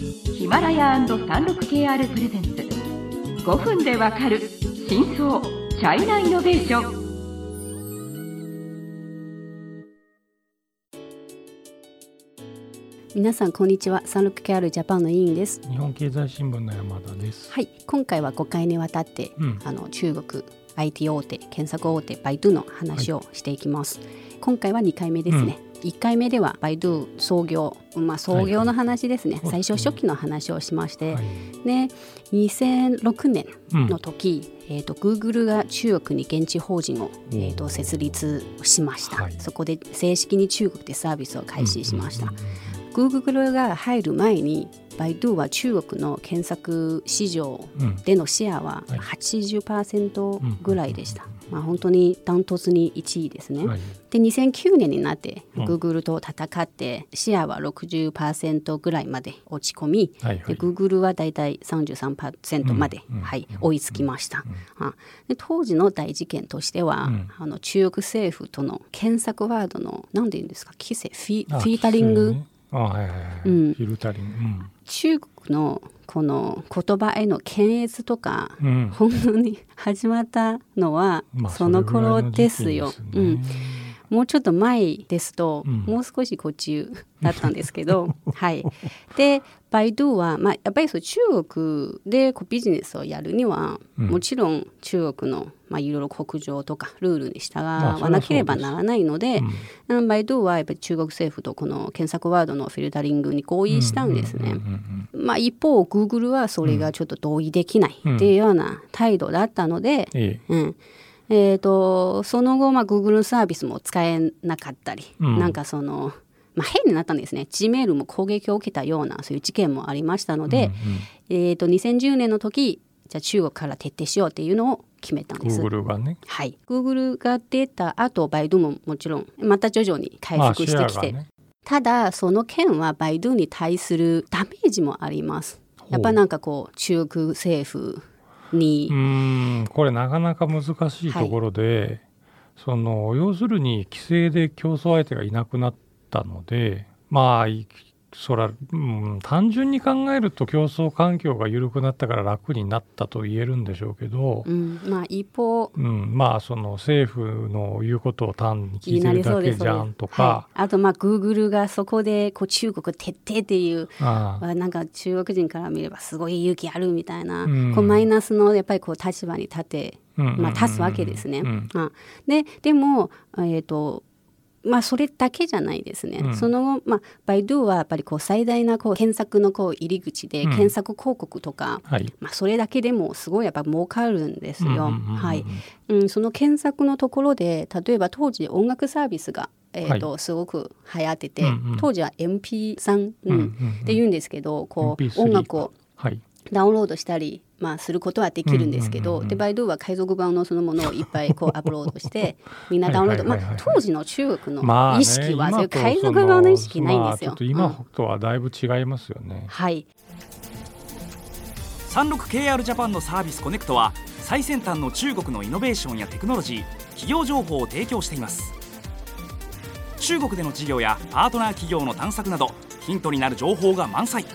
ヒマラヤ &36KR プレゼンツ。5分でわかる真相チャイナイノベーション。皆さんこんにちは。サンロック KR ジャパンの委員です。日本経済新聞の山田です。はい。今回は5回にわたって、うん。あの中国 IT 大手検索大手バイドゥの話をしていきます、今回は2回目ですね、1回目ではバイドゥ創業まあ創業の話ですね、はい。はい最初初期の話をしまして、はい。で2006年の時、えー、と Google が中国に現地法人を、えー、と設立しました、はい。そこで正式に中国でサービスを開始しました、うんうんうん Google が入る前にバイドゥは中国の検索市場うんでのシェアははい。80%ぐらいでした、まあ、本当にダントツに1位ですね、はい。で2009年になってうん。Google と戦ってシェアは60%ぐらいまで落ち込み、はいはい。で Google はだいたい33%まで、うんはい、追いつきました、あで当時の大事件としては、うん。あの中国政府との検索ワードの何て言うんですか？規制？フィあフィータリング、中国のこの言葉への検閲とか、うん、うん本当に始まったのはまあその頃ですよ。それぐらいの時期ですねもうちょっと前ですと、うん。もう少しこっちだったんですけど、はい。で、バイドゥは、まあ、やっぱりそう中国でこうビジネスをやるには、うん。もちろん中国の、まあ、いろいろ国情とかルールに従まあわなければならないので、うん。うんバイドゥはやっぱり中国政府とこの検索ワードのフィルタリングに合意したんですね。うんうんうんまあ、一方、グーグルはそれがちょっと同意できないっていうような態度だったので、え。うんえー、とその後、まあ、Google のサービスも使えなかったり、うん。なんかその、まあ、変になったんですね。Gmail も攻撃を受けたようなそういう事件もありましたので、えー、と2010年の時じゃあ中国から徹底しようっていうのを決めたんです。グーグルがね。はい、Google が出た後バイドゥももちろんまた徐々に回復してきて、まあね。ただその件はバイドゥに対するダメージもあります。やっぱなんかこう中国政府に、うーん。これなかなか難しいところで、その要するに規制で競争相手がいなくなったのでまあいそら、うん、単純に考えると競争環境が緩くなったから楽になったと言えるんでしょうけど、うん、まあ一方うん、まあその政府の言うことを単に聞いてるだけじゃんとか、はい、あとまあグーグルがそこでこう中国徹底っていうあなんか中国人から見ればすごい勇気あるみたいな、うん。こうマイナスのやっぱりこう立場に立って、まあ、立つわけですね。ででも、えーとまあ、それだけじゃないですね、うん。その後、まあ、バイドゥはやっぱりこう最大なこう検索のこう入り口でうん。検索広告とか、はい。まあ、それだけでもすごいやっぱ儲かるんですよ。うんうんうんうんはい。うん、その検索のところで例えば当時音楽サービスが、えーとすごく流行ってて、うんうん。当時は MP3、うんうんうんうん。って言うんですけどこう MP3 音楽をはい。ダウンロードしたり、まあ、することはできるんですけど、うんうんうんうんでバイドゥは海賊版のそのものをいっぱいこうアップロードして みんなダウンロード。まあ当時の中国まあねの意識は、そういう今と海賊版の意識ないんですよ。まあちょっと今うん。とはだいぶ違いますよね。はい、36KR ジャパンのサービスコネクトは最先端の中国のイノベーションやテクノロジー企業情報を提供しています。中国での事業やパートナー企業の探索などヒントになる情報が満載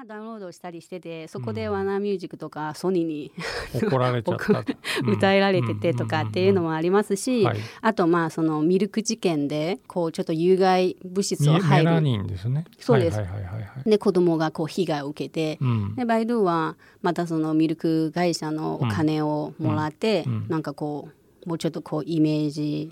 でまあ、ダウンロードしたりしててそこでワナーミュージックとかソニーに 怒られちゃった。歌えられててとかっていうのもありますし、はい。あとまあそのミルク事件でこうちょっと有害物質をメ入るメですね。そうです。はいはいはいはいはい。で子供がこう被害を受けて、うん。でバイドゥはまたそのミルク会社のお金をもらって、うん。うん。なんかこうもうちょっとこうイメージ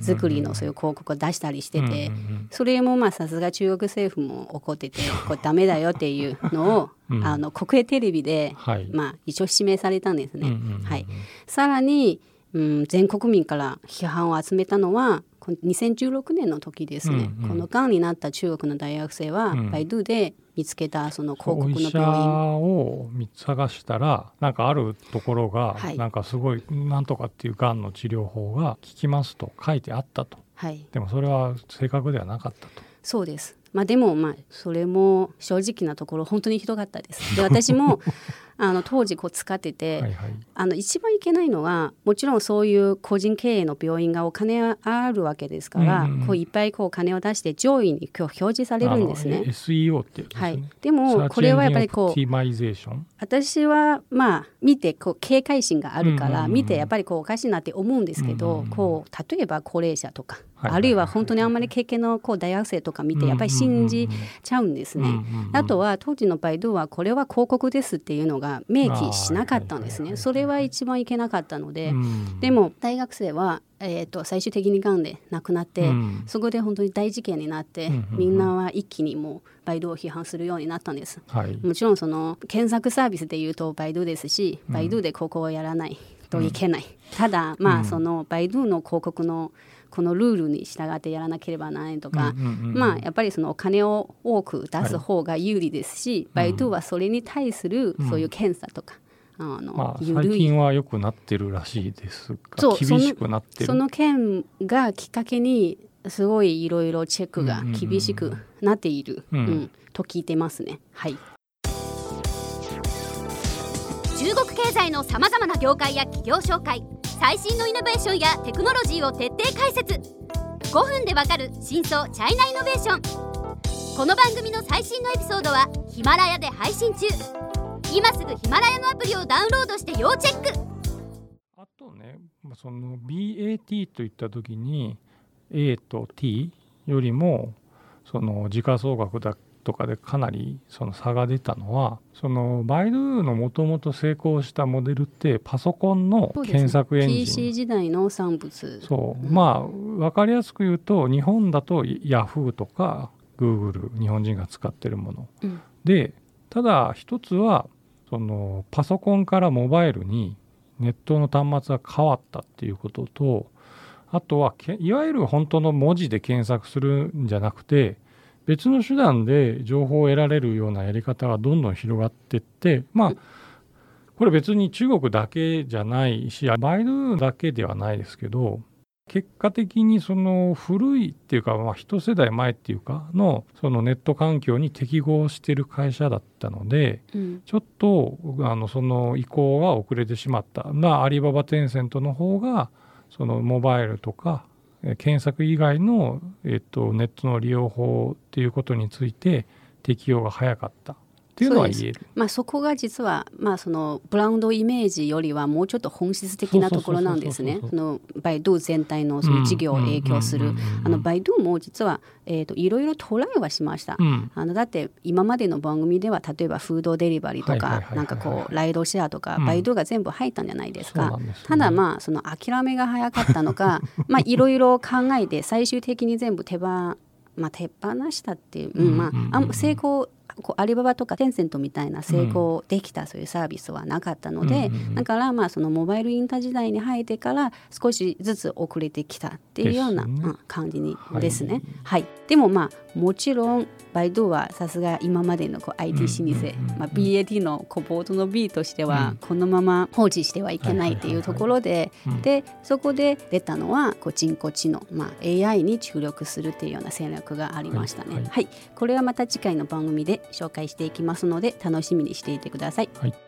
作りのそういう広告を出したりしてて、それもまあさすが中国政府も怒ってて これダメだよっていうのを、うん。あの国営テレビで、はい。まあ、一応指名されたんですね。はい、さらに、うん、全国民から批判を集めたのはこの2016年の時ですね、うんうん。このがんになった中国の大学生は、うん。バイドゥで見つけたその広告の病院。を見探したらなんかあるところが、はい。なんかすごいなんとかっていうがんの治療法が効きますと書いてあったと。はい。でもそれは正確ではなかったと。そうです。まあでもまあそれも正直なところ本当にひどかったです。で私も あの当時こう使ってて、はいはい。あの一番いけないのはもちろんそういう個人経営の病院がお金あるわけですから、うんうんうん。こういっぱいこう金を出して上位に今日表示されるんですね。SEO ってですね、はい、でもこれはやっぱりこうオプティマイゼーション私はまあ見てこう警戒心があるから見てやっぱりこうおかしいなって思うんですけど、うんうんうん。こう例えば高齢者とか、あるいは本当にあんまり経験のこう大学生とか見てやっぱり信じちゃうんですね。あとは当時のバイドゥはこれは広告ですっていうのが明記しなかったんですね。それは一番いけなかったので、うん。でも大学生は、えー、と最終的にがんで亡くなって、うん。そこで本当に大事件になって、みんなは一気にもうバイドゥを批判するようになったんです。はい。もちろんその検索サービスでいうとバイドゥですし、バイドゥでここをやらないといけない、ただまあ、うん。そのバイドゥの広告のこのルールに従ってやらなければならないとか、うんうんうんうん。まあやっぱりそのお金を多く出す方が有利ですし、バイドゥはそれに対するそういう検査とか、あのまあ、緩い最近は良くなってるらしいですがそう厳しくなってる。その件がきっかけにすごいいろいろチェックが厳しくなっている、うん。うんと聞いてますね。はい。中国経済のさまざまな業界や企業紹介最新のイノベーションやテクノロジーを徹底解説。5分でわかる真相チャイナイノベーション。この番組の最新のエピソードはヒマラヤで配信中。今すぐヒマラヤのアプリをダウンロードして要チェック。あとねまあその BAT といった時に A と T よりもその時価総額だとかでかなりその差が出たのはそのバイドゥのもともと成功したモデルってパソコンの検索エンジン。PC 時代の産物。そう。まあ分かりやすく言うと日本だとヤフーとかグーグル日本人が使ってるもの、うん。でただ一つはそのパソコンからモバイルにネットの端末が変わったっていうこととあとはけいわゆる本当の文字で検索するんじゃなくて別の手段で情報を得られるようなやり方がどんどん広がっていってまあこれ別に中国だけじゃないしバイドゥだけではないですけど結果的にその古いっていうか、まあ、一世代前っていうかのそのネット環境に適合してる会社だったのでうん。ちょっとあのその移行が遅れてしまった。まあアリババテンセントの方がそのモバイルとかえー検索以外の、えっと、ネットの利用法っていうことについて適用が早かった。っていうのは言える。まあ、そこが実は、まあ、そのブランドイメージよりはもうちょっと本質的なところなんですね。バイドゥ全体のそういう事業を影響する。バイドゥも実は、えー、といろいろトライはしました。うん。あのだって今までの番組では例えばフードデリバリーとかなんかこうライドシェアとかうん。バイドゥが全部入ったんじゃないですか。ね。ただまあその諦めが早かったのか まあいろいろ考えて最終的に全部手放まあ、手放したっていう、うんまああん成功こうアリババとかテンセントみたいな成功できたそういうサービスはなかったので、だからまあそのモバイルインター時代に入ってから少しずつ遅れてきたっていうような、感じにはいですね。はい、でもまあもちろんバイドゥはさすが今までのこう IT 老舗、まあ、BAT のこうボードの B としてはうん。このまま放置してはいけないっていうところでうん。でそこで出たのはこう人工知能、まあ、AI に注力するっていうような戦略がありましたね。はい。はい、これはまた次回の番組で紹介していきますので楽しみにしていてください。はい